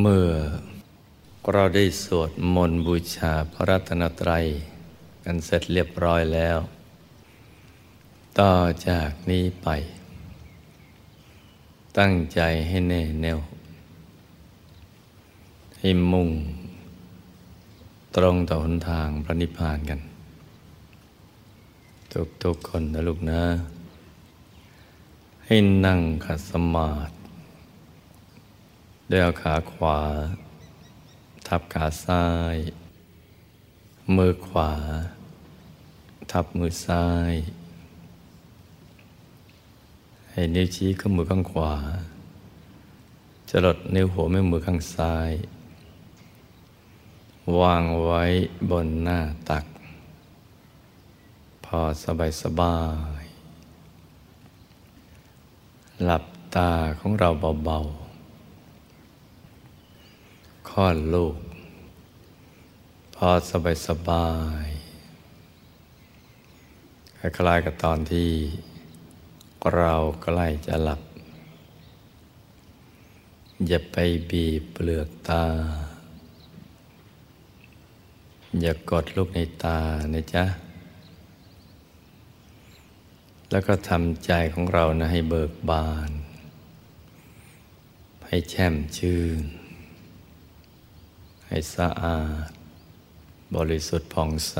เมื่อเราได้สวดมนต์บูชาพระรัตนตรัย กันเสร็จเรียบร้อยแล้ว ต่อจากนี้ไป ตั้งใจให้แน่แน่ว ให้มุ่ง ตรงต่อหนทางพระนิพพานกัน ทุกๆคนนะลูกนะ ให้นั่งขัดสมาธิ ด้วยเอาขาขวา ทับขาซ้าย มือขวา ทับมือซ้าย ให้นิ้วชี้ข้างมือข้างขวาจะลดนิ้วหัวแม่มือข้างซ้าย วางไว้บนหน้าตัก พอสบายสบาย หลับตาของเราเบาๆ คลอดลูก พอสบายสบายคล้ายๆกับตอนที่เราใกล้จะหลับ อย่าไปบีบเปลือกตา อย่ากดลูกในตานะจ๊ะ แล้วก็ทำใจของเรานะให้เบิกบาน ให้แช่มชื่น ให้สะอาด บริสุทธิ์ผ่องใส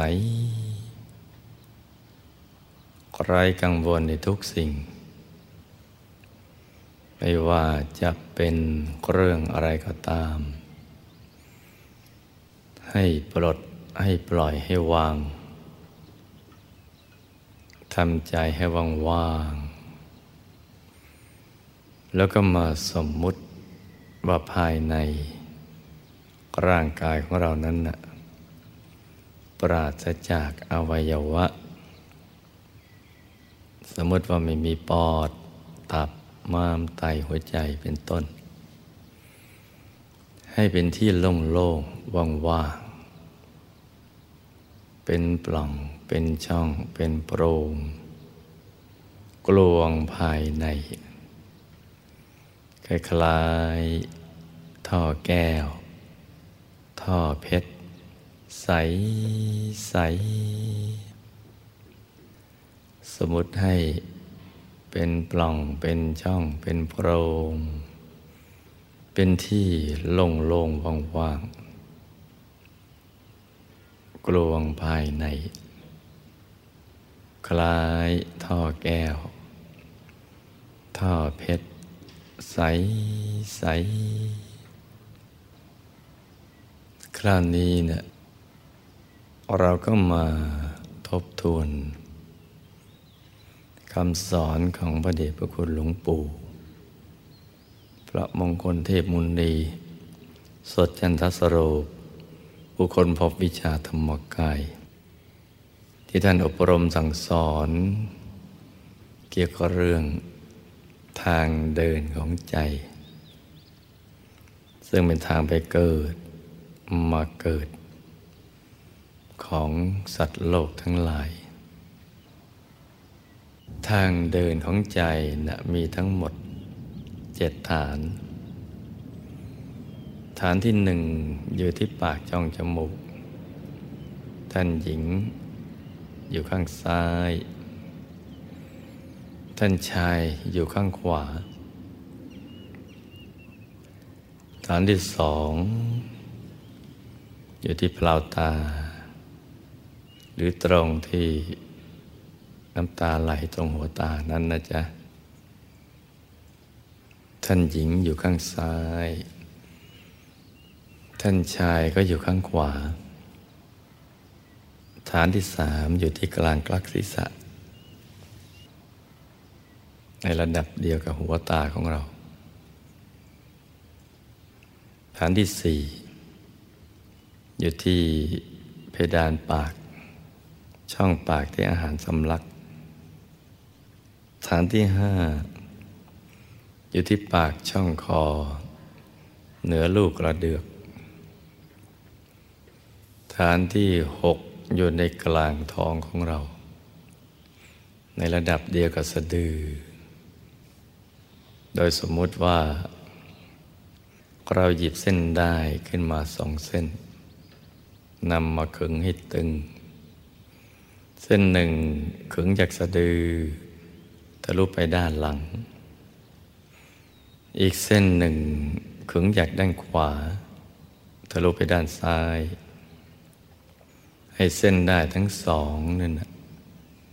ไร้กังวลในทุกสิ่ง ไม่ว่าจะเป็นเรื่องอะไรก็ตาม ให้ปลดให้ปล่อยให้วางทำใจให้ว่างว่างแล้วก็มาสมมุติว่าภายใน ร่างกายของเรานั้นนะปราศจากอวัยวะ สมมติว่าไม่มีปอด ตับม้ามไตหัวใจเป็นต้น ให้เป็นที่โล่งๆว่างๆเป็นปล่องเป็นช่อง เป็นโปร่งกลวงภายใน คล้ายๆท่อแก้ว ท่อเพชร ใสใส สมมติให้เป็นปล่องเป็นช่องเป็นโพรง เป็นที่โล่งโล่งว่างว่างกลวงภายใน คล้ายท่อแก้ว ท่อเพชร ใสใส ราวนี้เนี่ยเราก็มาทบทวนคำสอนของพระเดชพระคุณหลวงปู่พระมงคลเทพมุนี สดจันทสโรบุคคลพบวิชาธรรมกาย ที่ท่านอบรมสั่งสอน เกี่ยวกับเรื่องทางเดินของใจ ซึ่งเป็นทางไปเกิด มาเกิด ของสัตว์โลกทั้งหลาย ทางเดินของใจนะมีทั้งหมดเจ็ดฐาน ฐานที่หนึ่งอยู่ที่ปากจองจมูก ท่านหญิงอยู่ข้างซ้าย ท่านชายอยู่ข้างขวา ฐานที่สอง อยู่ที่เปล่าตา หรือตรงที่น้ำตาไหลตรงหัวตานั้นนะจ๊ะ ท่านหญิงอยู่ข้างซ้าย ท่านชายก็อยู่ข้างขวา ฐานที่สามอยู่ที่กลางกลักศีรษะ ในระดับเดียวกับหัวตาของเรา ฐานที่สี่ อยู่ที่เพดานปาก ช่องปากที่อาหารสำลัก ฐานที่ห้าอยู่ที่ปากช่องคอ เหนือลูกกระเดือก ฐานที่หกอยู่ในกลางท้องของเรา ในระดับเดียวกับสะดือ โดยสมมุติว่า เราหยิบเส้นได้ขึ้นมาสองเส้น นำมาขึงให้ตึง เส้นหนึ่งขึงจากสะดือทะลุไปด้านหลัง อีกเส้นหนึ่งขึงจากด้านขวาทะลุไปด้านซ้าย ให้เส้นได้ทั้งสองนั่น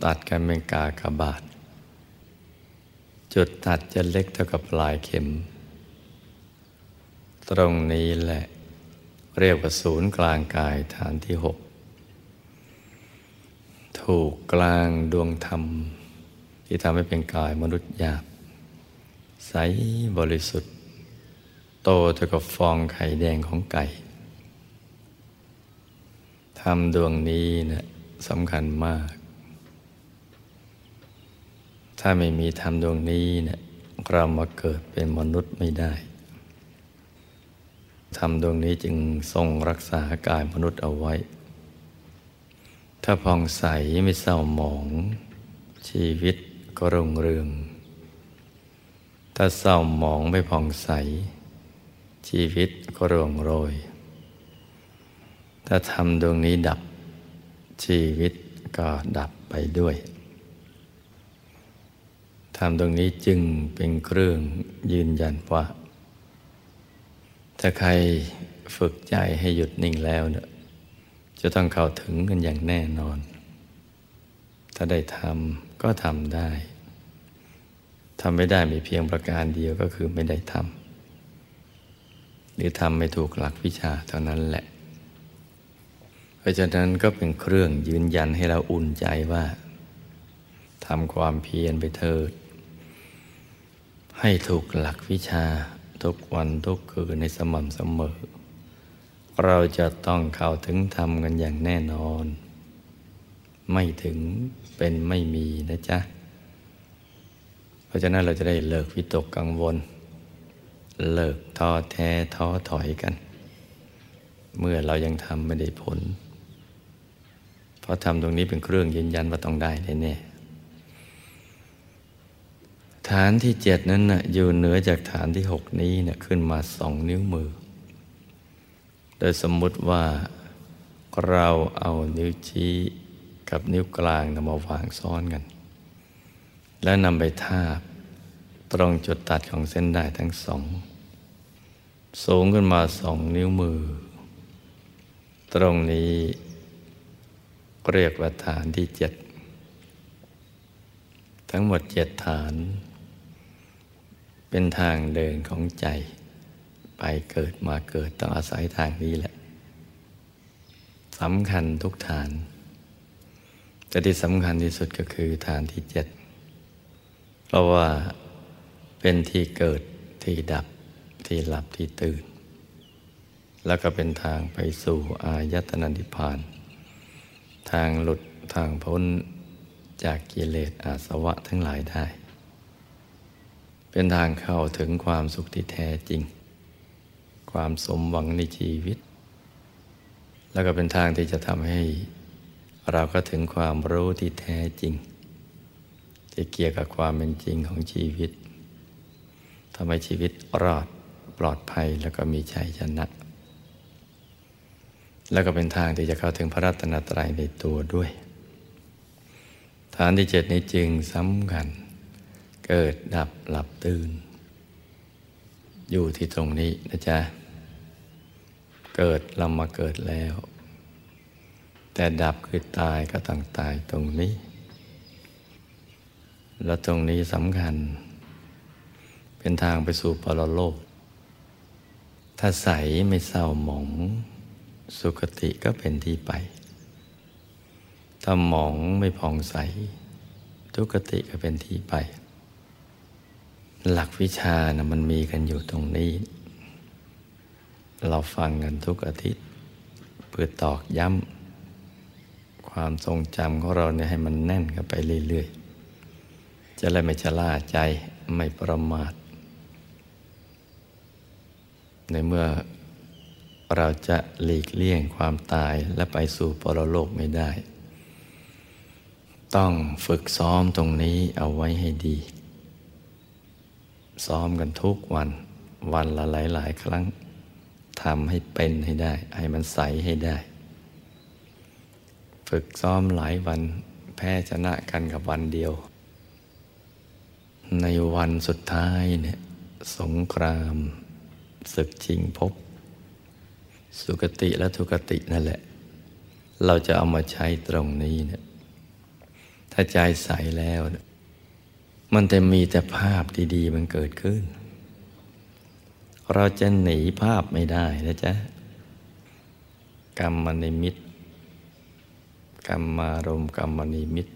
ตัดกันเป็นกากบาท จุดตัดจะเล็กเท่ากับปลายเข็ม ตรงนี้แหละ เรียกว่าศูนย์กลางกายฐานที่หกถูกกลางดวงธรรม ที่ทำให้เป็นกายมนุษย์หยาบ ใสบริสุทธิ์ โตเท่ากับฟองไข่แดงของไก่ธรรมดวงนี้นะ่ะสำคัญมาก ถ้าไม่มีธรรมดวงนี้เนะี่ยเรามาเกิดเป็นมนุษย์ไม่ได้ ธรรมดวงนี้จึงทรงรักษากายมนุษย์เอาไว้ ถ้าผ่องใสไม่เศร้าหมอง ชีวิตก็รุ่งเรือง ถ้าเศร้าหมองไม่ผ่องใส ชีวิตก็ร่วงโรย ถ้าทำดวงนี้ดับ ชีวิตก็ดับไปด้วยทำดวงนี้จึงเป็นเครื่องยืนยันว่า ถ้าใครฝึกใจให้หยุดนิ่งแล้วเนี่ยจะต้องเข้าถึงกันอย่างแน่นอน ถ้าได้ทำก็ทำได้ทำไม่ได้มีเพียงประการเดียวก็คือไม่ได้ทำหรือทำไม่ถูกหลักวิชาเท่านั้นแหละ เพราะฉะนั้นก็เป็นเครื่องยืนยันให้เราอุ่นใจว่าทำความเพียรไปเถิด ให้ถูกหลักวิชา ทุกวันทุกคืนในสม่ำเสมอ เราจะต้องเข้าถึงธรรมกันอย่างแน่นอน ไม่ถึงเป็นไม่มีนะจ๊ะ เพราะฉะนั้นเราจะได้เลิกวิตกกังวล เลิกท้อแท้ท้อถอยกัน เมื่อเรายังทำไม่ได้ผล เพราะทำตรงนี้เป็นเครื่องยืนยันว่าต้องได้แน่ ฐานที่เจ็ดนั้นนะ่ะอยู่เหนือจากฐานที่หกนี้นะ่ยขึ้นมาสองนิ้วมือ โดยสมมุติว่าเราเอานิ้วชี้กับนิ้วกลางนำมาวางซ้อนกัน แล้วนำไปทาบตรงจุดตัดของเส้นได้ทั้งสอง สูงขึ้นมาสองนิ้วมือ ตรงนี้เรียกว่าฐานที่เจ็ดทั้งหมดเจ็ดฐาน เป็นทางเดินของใจ ไปเกิดมาเกิดต้องอาศัยทางนี้แหละสำคัญทุกฐาน แต่ที่สำคัญที่สุดก็คือฐานที่เจ็ดเพราะว่าเป็นที่เกิดที่ดับที่หลับที่ตื่น แล้วก็เป็นทางไปสู่อายตนะนิพพาน ทางหลุดทางพ้นจากกิเลสอาสวะทั้งหลายได้ เป็นทางเข้าถึงความสุขที่แท้จริง ความสมหวังในชีวิต แล้วก็เป็นทางที่จะทำให้ เราก็ถึงความรู้ที่แท้จริง ที่เกี่ยวกับความเป็นจริงของชีวิตทำให้ชีวิตรอดปลอดภัยแล้วก็มีชัยชนะ แล้วก็เป็นทางที่จะเข้าถึงพระรัตนตรัยในตัวด้วย ฐานที่เจ็ดนี้จึงสำคัญ เกิดดับหลับตื่น อยู่ที่ตรงนี้นะจ๊ะ เกิดเรามาเกิดแล้ว แต่ดับคือตายก็ต้องตายตรงนี้ แล้วตรงนี้สำคัญ เป็นทางไปสู่ปรโลก ถ้าใสไม่เศร้าหมอง สุคติก็เป็นที่ไป ถ้าหมองไม่ผ่องใสทุกติก็เป็นที่ไป หลักวิชานะมันมีกันอยู่ตรงนี้ เราฟังกันทุกอาทิตย์เพื่อตอกย้ำความทรงจำของเราเนี่ยให้มันแน่นกันไปเรื่อยๆ จะเลยไม่ชะล่าใจไม่ประมาท ในเมื่อเราจะหลีกเลี่ยงความตายและไปสู่ปรโลกไม่ได้ ต้องฝึกซ้อมตรงนี้เอาไว้ให้ดี ซ้อมกันทุกวัน วันละหลายหลายครั้งทำให้เป็นให้ได้ ให้มันใสให้ได้ ฝึกซ้อมหลายวันแพ้ชนะกันกับวันเดียว ในวันสุดท้ายเนี่ยสงครามศึกชิงพบ สุกติและทุกตินั่นแหละ เราจะเอามาใช้ตรงนี้เนี่ยถ้าใจใสแล้ว มันจะมีแต่ภาพดีๆ มันเกิดขึ้น เราจะหนีภาพไม่ได้นะจ๊ะ กรรมนิมิตกรรมารมณ์กรรมนิมิต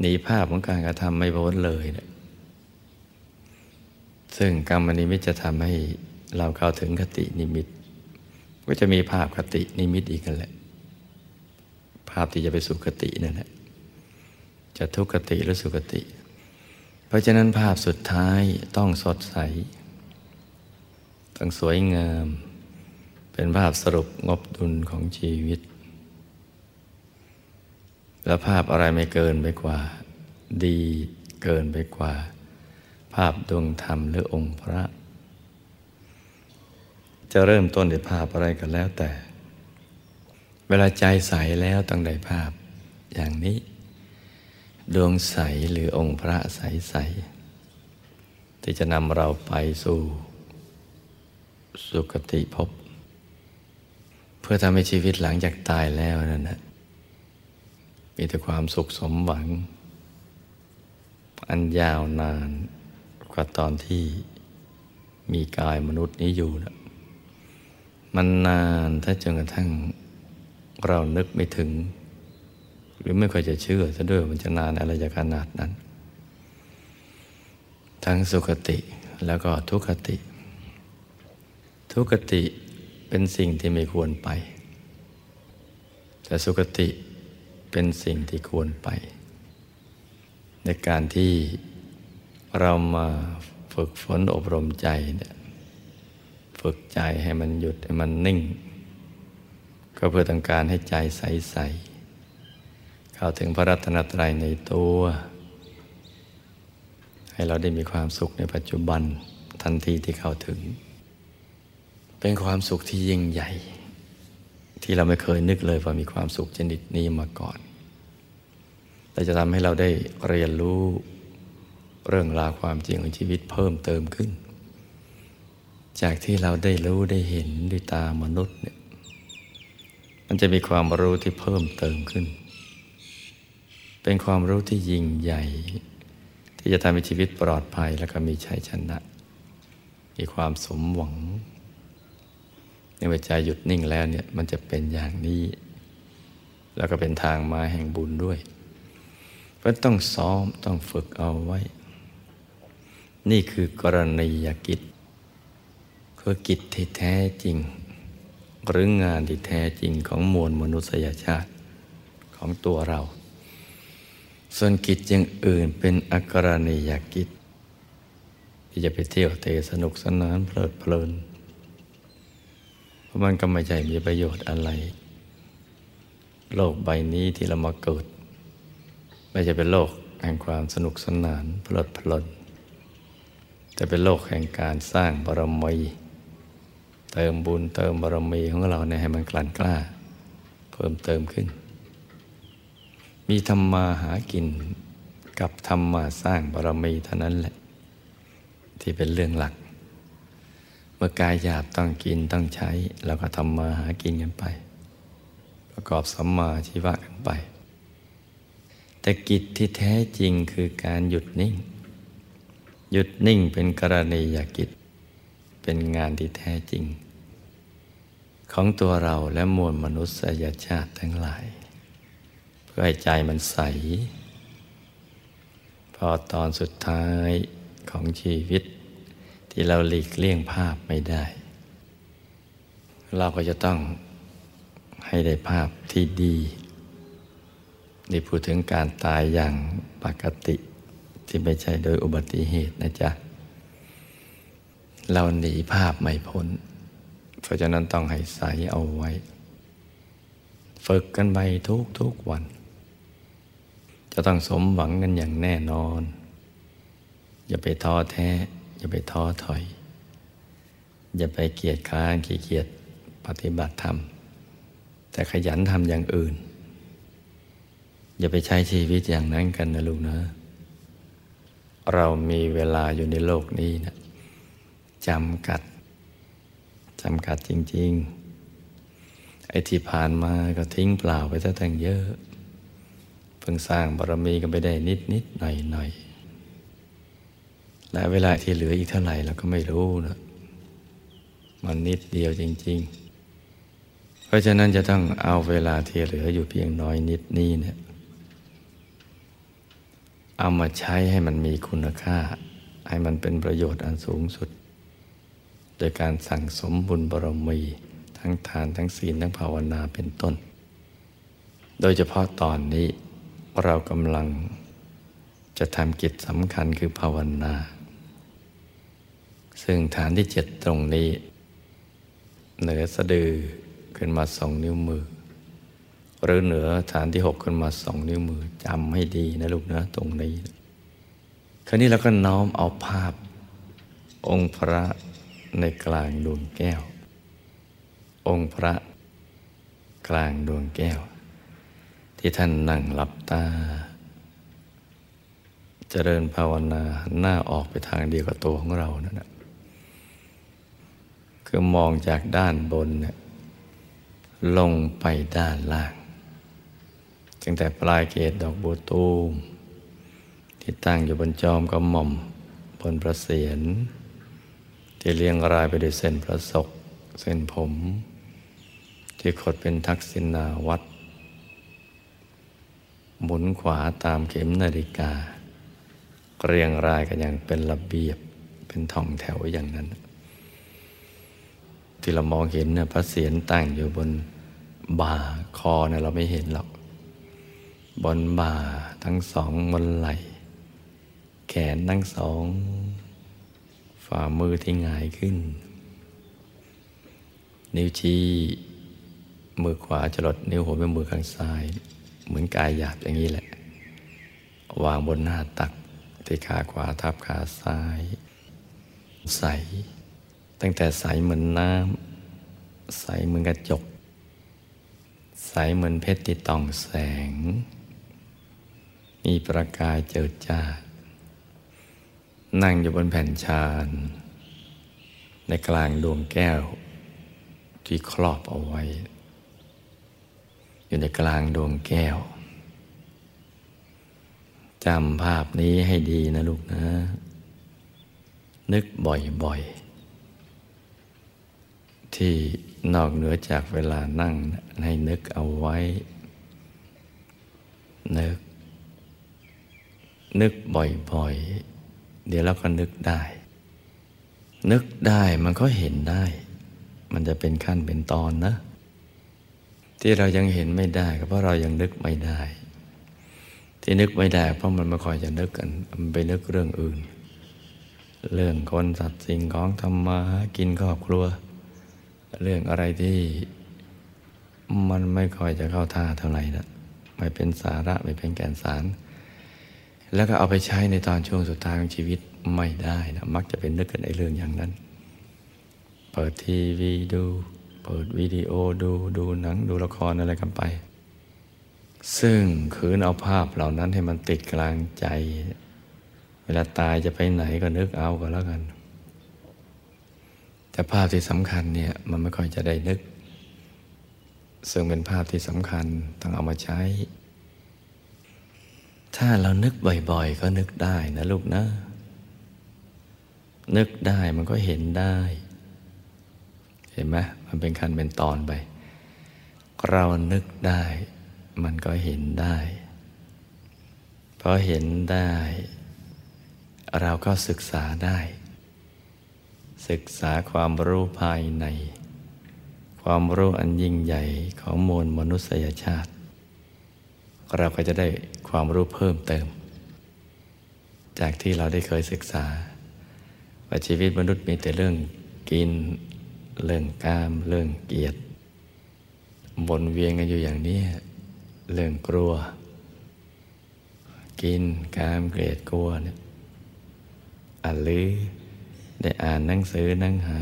หนีภาพของการกระทำไม่พ้นเลยนะซึ่งกรรมนิมิตจะทำให้เราเข้าถึงคตินิมิต ก็จะมีภาพคตินิมิตอีกนั่นแหละ ภาพที่จะไปสู่คตินั่นแหละจะทุคติหรือสุคติ เพราะฉะนั้นภาพสุดท้ายต้องสดใส ต้องสวยงาม เป็นภาพสรุปงบดุลของชีวิต และภาพอะไรไม่เกินไปกว่า ดีเกินไปกว่า ภาพดวงธรรมหรือองค์พระ จะเริ่มต้นด้วยภาพอะไรกันแล้วแต่ เวลาใจใสแล้วต้องได้ภาพอย่างนี้ ดวงใสหรือองค์พระใสใสที่จะนำเราไปสู่สุคติภพเพื่อทำให้ชีวิตหลังจากตายแล้วนั่นนะมีแต่ความสุขสมหวัง อันยาวนานกว่าตอนที่มีกายมนุษย์นี้อยู่นะมันนานถ้าจนกระทั่งเรานึกไม่ถึง หรือไม่ค่อยจะเชื่อซะด้วยมันจะนานอะไรจะขนาดนั้น ทั้งสุขติแล้วก็ทุกขติ ทุกขติเป็นสิ่งที่ไม่ควรไป แต่สุขติเป็นสิ่งที่ควรไป ในการที่เรามาฝึกฝนอบรมใจเนี่ยฝึกใจให้มันหยุดให้มันนิ่ง ก็เพื่อต้องการให้ใจใส เข้าถึงพระรัตนตรัยในตัว ให้เราได้มีความสุขในปัจจุบันทันทีที่เข้าถึง เป็นความสุขที่ยิ่งใหญ่ ที่เราไม่เคยนึกเลยว่ามีความสุขชนิดนี้มาก่อนแต่จะทำให้เราได้เรียนรู้เรื่องราวความจริงของชีวิตเพิ่มเติมขึ้น จากที่เราได้รู้ได้เห็นด้วยตามนุษย์เนี่ยมันจะมีความรู้ที่เพิ่มเติมขึ้น เป็นความรู้ที่ยิ่งใหญ่ ที่จะทำให้ชีวิตปลอดภัยแล้วก็มีชัยชนะ มีความสมหวัง ในเวใจหยุดนิ่งแล้วเนี่ยมันจะเป็นอย่างนี้ แล้วก็เป็นทางมาแห่งบุญด้วยเพราะต้องซ้อมต้องฝึกเอาไว้ นี่คือกรณียกิจคือกิจที่แท้จริง หรืองานที่แท้จริงของมวลมนุษยชาติของตัวเรา ส่วนกิจอย่างอื่นเป็นอกรณียกิจ ที่จะไปเที่ยวเตะสนุกสนานเพลิดเพลิน เพราะมันก็ไม่ใช่มีประโยชน์อะไร โลกใบนี้ที่เรามาเกิด ไม่ใช่เป็นโลกแห่งความสนุกสนานเพลิดเพลิน แต่เป็นโลกแห่งการสร้างบารมีเติมบุญเติมบารมีของเราเนี่ยให้มันกลั่นกล้า เพิ่มเติมขึ้น มีธรรมาหากินกับธรรมาสร้างบารมีเท่านั้นแหละ ที่เป็นเรื่องหลัก เมื่อกายหยาบต้องกินต้องใช้เราก็ทำมาหากินกันไป ประกอบสัมมาชีวะกันไป แต่กิจที่แท้จริงคือการหยุดนิ่ง หยุดนิ่งเป็นกรณียกิจ เป็นงานที่แท้จริง ของตัวเราและมวลมนุษยชาติทั้งหลาย พื่อให้ใจมันใส พอตอนสุดท้ายของชีวิต ที่เราหลีกเลี่ยงภาพไม่ได้ เราก็จะต้องให้ได้ภาพที่ดีนี่พูดถึงการตายอย่างปกติ ที่ไม่ใช่โดยอุบัติเหตุนะจ๊ะ เราหนีภาพไม่พ้น เพราะฉะนั้นต้องให้ใสเอาไว้ ฝึกกันไปทุกทุกวัน จะต้องสมหวังกันอย่างแน่นอน อย่าไปท้อแท้ อย่าไปท้อถอย อย่าไปเกียจค้านขี้เกียจปฏิบัติธรรม แต่ขยันทำอย่างอื่น อย่าไปใช้ชีวิตอย่างนั้นกันนะลูกนะ เรามีเวลาอยู่ในโลกนี้นะจำกัดจำกัดจริง ๆ ไอ้ที่ผ่านมาก็ทิ้งเปล่าไปซะทั้งเยอะ พิ่งสร้างบารมีกันไปได้นิดนิดหน่อยหน่อยและเวลาที่เหลืออีกเท่าไหร่เราก็ไม่รู้นะมันนิดเดียวจริง ๆ เพราะฉะนั้นจะต้องเอาเวลาที่เหลืออยู่เพียงน้อยนิดนี้เนี่ยเอามาใช้ให้มันมีคุณค่า ให้มันเป็นประโยชน์อันสูงสุด โดยการสั่งสมบุญบารมีทั้งทานทั้งศีลทั้งภาวนาเป็นต้น โดยเฉพาะตอนนี้ เรากำลังจะทำกิจสำคัญคือภาวนา ซึ่งฐานที่เจ็ดตรงนี้ เหนือสะดือขึ้นมาสองนิ้วมือ หรือเหนือฐานที่หกขึ้นมาสองนิ้วมือจำให้ดีนะลูกนะตรงนี้ คราวนี้เราก็น้อมเอาภาพ องค์พระในกลางดวงแก้ว องค์พระกลางดวงแก้ว ที่ท่านนั่งหลับตาเจริญภาวนาหน้าออกไปทางเดียวกับตัวของเรานั่นแหละคือมองจากด้านบนเนี่ยลงไปด้านล่างตั้งแต่ปลายเกศดอกบัวตูม ที่ตั้งอยู่บนจอมกระหม่อมบนประเสียน ที่เรียงรายไปด้วยเส้นประศก เส้นผม ที่ขดเป็นทักษิณาวัด หมุนขวาตามเข็มนาฬิกา เรียงรายกันอย่างเป็นระเบียบเป็นท่องแถวอย่างนั้น ที่เรามองเห็นเนี่ยพระเศียรตั้งอยู่บนบ่าคอเนี่ยเราไม่เห็นหรอก บนบ่าทั้งสองบนไหล่แขนทั้งสอง ฝ่ามือที่หงายขึ้น นิ้วชี้ มือขวาจรดนิ้วหัวแม่มือข้างซ้าย เหมือนกายหยาบอย่างนี้แหละ วางบนหน้าตักที่ขาขวาทับขาซ้าย ใส ตั้งแต่ใสเหมือนน้ำใสเหมือนกระจก ใสเหมือนเพชรติดต่องแสง มีประกายเจิดจ้า นั่งอยู่บนแผ่นชานในกลางดวงแก้วที่ครอบเอาไว้ อยู่ในกลางดวงแก้วจำภาพนี้ให้ดีนะลูกนะ นึกบ่อยๆ ที่นอกเหนือจากเวลานั่งให้นึกเอาไว้ นึก นึกบ่อยๆ เดี๋ยวเราก็นึกได้ นึกได้มันก็เห็นได้ มันจะเป็นขั้นเป็นตอนนะ ที่เรายังเห็นไม่ได้ก็เพราะเรายังนึกไม่ได้ ที่นึกไม่ได้ เพราะมันไม่คอยจะนึกกันมันไปนึกเรื่องอื่น เรื่องคนสัตว์สิ่งของทำมากินครอบครัว เรื่องอะไรที่มันไม่คอยจะเข้าท่าเท่าไหร่นะไม่เป็นสาระไม่เป็นแก่นสาร แล้วก็เอาไปใช้ในตอนช่วงสุดท้ายของชีวิตไม่ได้นะมักจะเป็นนึกกันในเรื่องอย่างนั้น เปิดทีวีดู เปิดวิดีโอดูดูหนังดูละครอะไรกันไป ซึ่งคืนเอาภาพเหล่านั้นให้มันติดกลางใจ เวลาตายจะไปไหนก็นึกเอาก็แล้วกัน แต่ภาพที่สำคัญเนี่ยมันไม่ค่อยจะได้นึก ซึ่งเป็นภาพที่สำคัญต้องเอามาใช้ ถ้าเรานึกบ่อย ๆ ก็นึกได้นะลูกนะ นึกได้มันก็เห็นได้ ห็นไหมมันเป็นขั้นเป็นตอนไป เรานึกได้ มันก็เห็นได้พอเห็นได้ เราก็ศึกษาได้ ศึกษาความรู้ภายใน ความรู้อันยิ่งใหญ่ของมวลมนุษยชาติ เราก็จะได้ความรู้เพิ่มเติม จากที่เราได้เคยศึกษาว่าชีวิตมนุษย์มีแต่เรื่องกิน เรื่องกาม เรื่องเกียรติบนเวียงกันอยู่อย่างนี้ เรื่องกลัว กินกามเกลียดกลัวเนี่ยอันลือได้อ่านหนังสือนั่งหา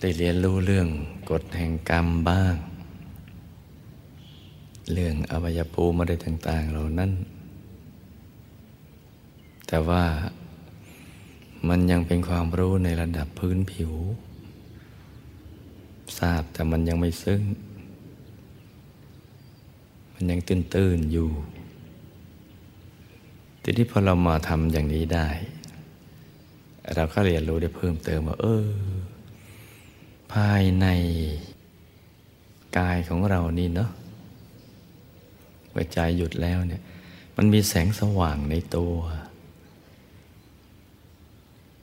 ได้เรียนรู้เรื่องกฎแห่งกรรมบ้าง เรื่องอวัยภูมิอะไรต่าง ๆ เหล่านั้น แต่ว่ามันยังเป็นความรู้ในระดับพื้นผิว ทราบแต่มันยังไม่ซึ้ง มันยังตื้นๆอยู่ ทีนี้พอเรามาทำอย่างนี้ได้ เราก็เรียนรู้ได้เพิ่มเติมว่า เออ ภายในกายของเรานี่เนาะเมื่อใจหยุดแล้วเนี่ย มันมีแสงสว่างในตัว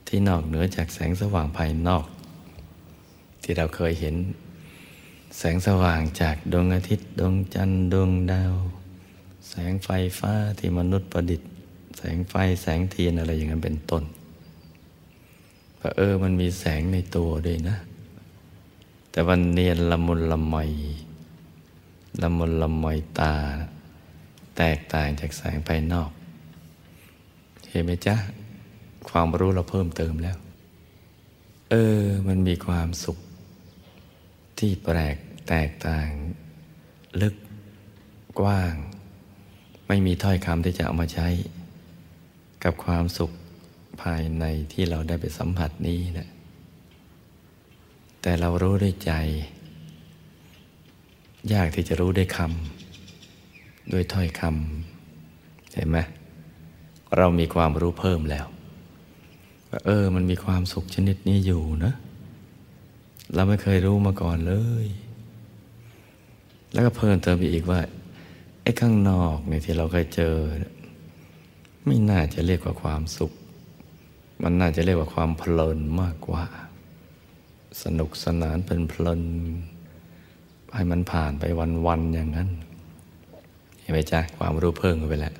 ที่นอกเหนือจากแสงสว่างภายนอก ที่เราเคยเห็น แสงสว่างจากดวงอาทิตย์ดวงจันทร์ดวงดาว แสงไฟฟ้าที่มนุษย์ประดิษฐ์ แสงไฟแสงเทียนอะไรอย่างนั้นเป็นต้นพระเออมันมีแสงในตัวด้วยนะ แต่วันเนียนละมุนละไมละมุนละไมตา แตกต่างจากแสงภายนอก เห็นไหมจ๊ะ ความรู้เราเพิ่มเติมแล้ว เออ มันมีความสุข ที่แปลกแตกต่าง ลึก กว้าง ไม่มีถ้อยคำที่จะเอามาใช้ กับความสุขภายในที่เราได้ไปสัมผัสนี้นะแต่เรารู้ด้วยใจ ยากที่จะรู้ด้วยคำด้วยถ้อยคำเห็นไหมเรามีความรู้เพิ่มแล้วเออ มันมีความสุขชนิดนี้อยู่นะ เราไม่เคยรู้มาก่อนเลย แล้วก็เพิ่มเติมไปอีกว่าไอ้ข้างนอกเนี่ยที่เราเคยเจอ ไม่น่าจะเรียกว่าความสุข มันน่าจะเรียกว่าความเพลินมากกว่า สนุกสนานเป็นเพลิน ให้มันผ่านไปวันๆอย่างนั้น เห็นไหมจ๊ะความรู้เพิ่มไปแล้ว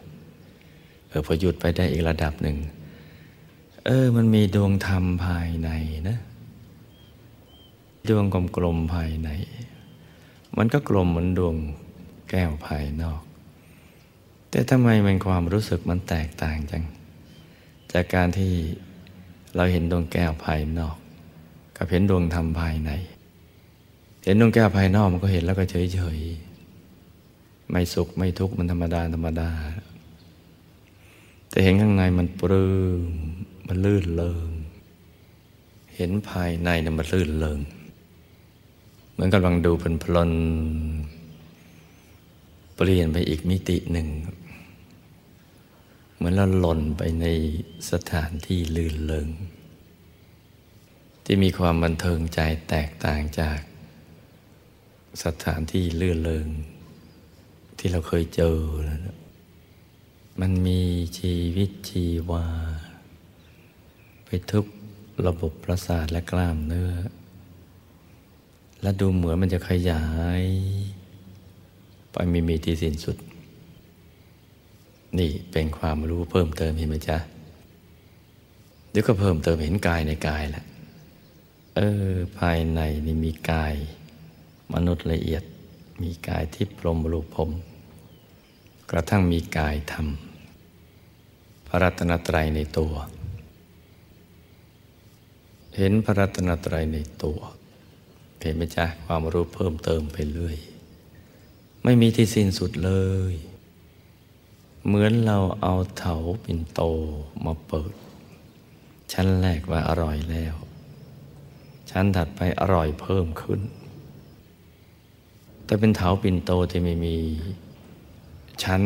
เออพอหยุดไปได้อีกระดับหนึ่ง เออ มันมีดวงธรรมภายในนะ ดวงกลมๆภายใน มันก็กลมเหมือนดวงแก้วภายนอก แต่ทำไมมันความรู้สึกมันแตกต่างจัง จากการที่เราเห็นดวงแก้วภายนอก กับเห็นดวงธรรมภายใน เห็นดวงแก้วภายนอกมันก็เห็นแล้วก็เฉยๆ ไม่สุขไม่ทุกข์มันธรรมดาธรรมดา แต่เห็นข้างในมันปลื้มมันลื่นเลิง เห็นภายในเนี่ยมันลื่นเลิง เหมือนกำลังดูเป็นพลนเปลี่ยนไปอีกมิติหนึ่ง เหมือนเราหล่นไปในสถานที่ลื่นเลิง ที่มีความบันเทิงใจแตกต่างจากสถานที่ลื่นเลิง ที่เราเคยเจอมันมีชีวิตชีวา ไปทุกระบบประสาทและกล้ามเนื้อ และดูเหมือนมันจะขยาย ไปมีมีที่สิ้นสุด นี่เป็นความรู้เพิ่มเติมเห็นไหมจ๊ะเดี๋ยวก็เพิ่มเติมเห็นกายในกายแหละเออ ภายในนี่มีกาย มนุษย์ละเอียด มีกายที่พรมรูปผมกระทั่งมีกายธรรม พระรัตนตรัยในตัว เห็นพระรัตนตรัยในตัว เห็นไหมจ๊ะความรู้เพิ่มเติมไปเรื่อย ไม่มีที่สิ้นสุดเลย เหมือนเราเอาเถาปิ่นโตมาเปิด ชั้นแรกว่าอร่อยแล้ว ชั้นถัดไปอร่อยเพิ่มขึ้น แต่เป็นเถาปิ่นโตที่ไม่มีชั้น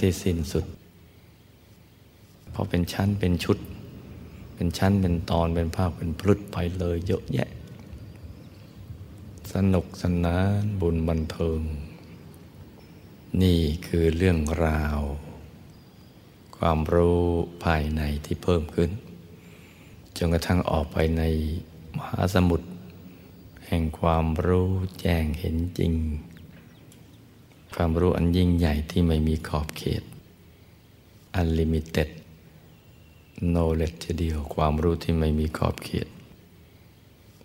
ที่สิ้นสุด เพราะเป็นชั้นเป็นชุด เป็นชั้นเป็นตอนเป็นภาคเป็นพลุดไปเลยเยอะแยะ สนุกสนานบุญบันเทิง นี่คือเรื่องราว ความรู้ภายในที่เพิ่มขึ้น จนกระทั่งออกไปในมหาสมุทรแห่งความรู้แจ้งเห็นจริง ความรู้อันยิ่งใหญ่ที่ไม่มีขอบเขต unlimited knowledge เดียวความรู้ที่ไม่มีขอบเขต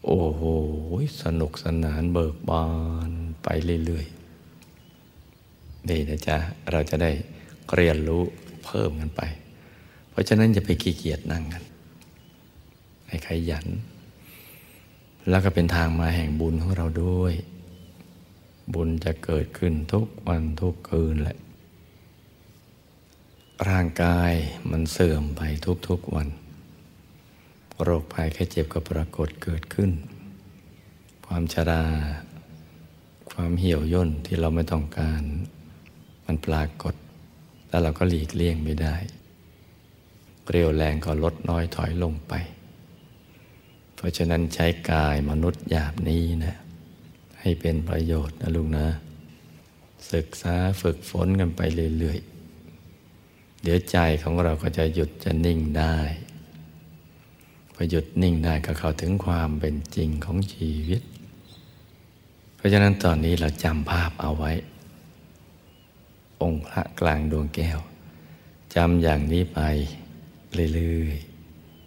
โอ้โห สนุกสนานเบิกบานไปเรื่อยๆนี่นะจ๊ะ เราจะได้เรียนรู้เพิ่มกันไป เพราะฉะนั้นอย่าไปขี้เกียจนั่งกัน ให้ขยัน แล้วก็เป็นทางมาแห่งบุญของเราด้วย บุญจะเกิดขึ้นทุกวันทุกคืนแหละ ร่างกายมันเสื่อมไปทุกๆวัน โรคภัยแค่เจ็บก็ปรากฏเกิดขึ้น ความชรา ความเหี่ยวย่นที่เราไม่ต้องการ มันปรากฏ แล้วเราก็หลีกเลี่ยงไม่ได้ เรียวแรงก็ลดน้อยถอยลงไป เพราะฉะนั้นใช้กายมนุษย์หยาบนี้นะ ให้เป็นประโยชน์นะลุงนะ ศึกษาฝึกฝนกันไปเรื่อยๆ เดี๋ยวใจของเราก็จะหยุดจะนิ่งได้ พอหยุดนิ่งได้ก็เข้าถึงความเป็นจริงของชีวิต เพราะฉะนั้นตอนนี้เราจำภาพเอาไว้ องค์พระกลางดวงแก้วจำอย่างนี้ไปเรื่อย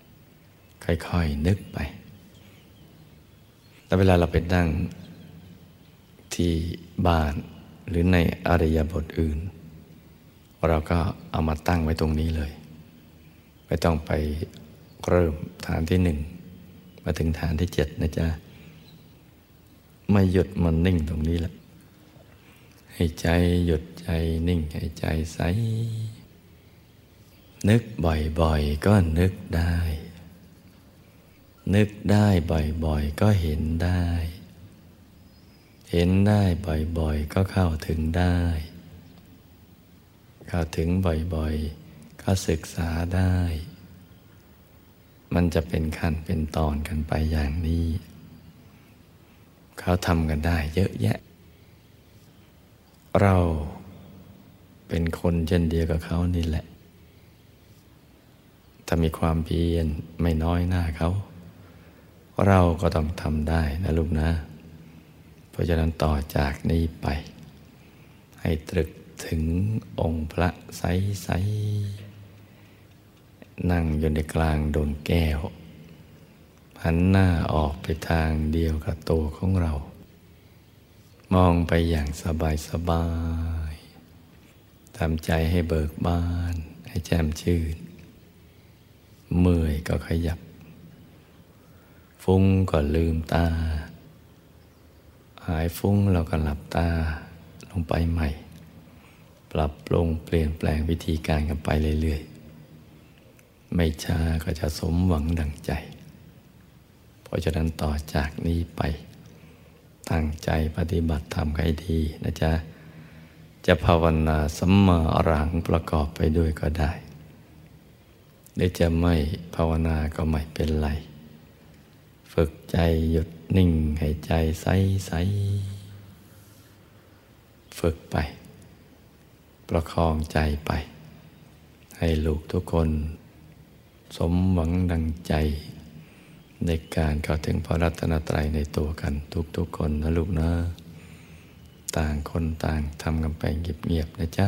ๆค่อยๆนึกไป แล้วเวลาเราไปนั่งที่บ้านหรือในอริยบทอื่น เราก็เอามาตั้งไว้ตรงนี้เลย ไม่ต้องไป เริ่มฐานที่หนึ่งมาถึงฐานที่เจ็ดนะจ๊ะไม่หยุดมันนิ่งตรงนี้แหละให้ใจหยุดใจนิ่งให้ใจใส นึกบ่อยๆ ก็นึกได้ นึกได้บ่อยๆ ก็เห็นได้ เห็นได้บ่อยๆ ก็เข้าถึงได้ เข้าถึงบ่อยๆ ก็ศึกษาได้ มันจะเป็นขั้นเป็นตอนกันไปอย่างนี้ เขาทำกันได้เยอะแยะ เราเป็นคนเช่นเดียวกับเขานี่แหละ ถ้ามีความเพียรไม่น้อยหน้าเขา เราก็ต้องทำได้นะลูกนะ เพราะฉะนั้นต่อจากนี้ไป ให้ตรึกถึงองค์พระใสๆ นั่งอยู่ในกลางดวงแก้ว หันหน้าออกไปทางเดียวกับตัวของเรา มองไปอย่างสบายสบายทำใจให้เบิกบาน ให้แจ่มชื่น เมื่อยก็ขยับ ฟุ้งก็ลืมตา หายฟุ้งเราก็หลับตาลงไปใหม่ ปรับปรุงเปลี่ยนแปลงวิธีการกันไปเรื่อยๆ ไม่ช้าก็จะสมหวังดังใจ เพราะฉะนั้นต่อจากนี้ไป ตั้งใจปฏิบัติธรรมให้ดีนะจ๊ะ จะภาวนาสัมมาอรังประกอบไปด้วยก็ได้ หรือจะไม่ภาวนาก็ไม่เป็นไร ฝึกใจหยุดนิ่งให้ใจใสใสฝึกไป ประคองใจไป ให้ลูกทุกคน สมหวังดังใจ ในการเข้าถึงพระรัตนตรัยในตัวกันทุกๆคนนะลูกนะ ต่างคนต่างทำกันไปเงียบๆนะจ๊ะ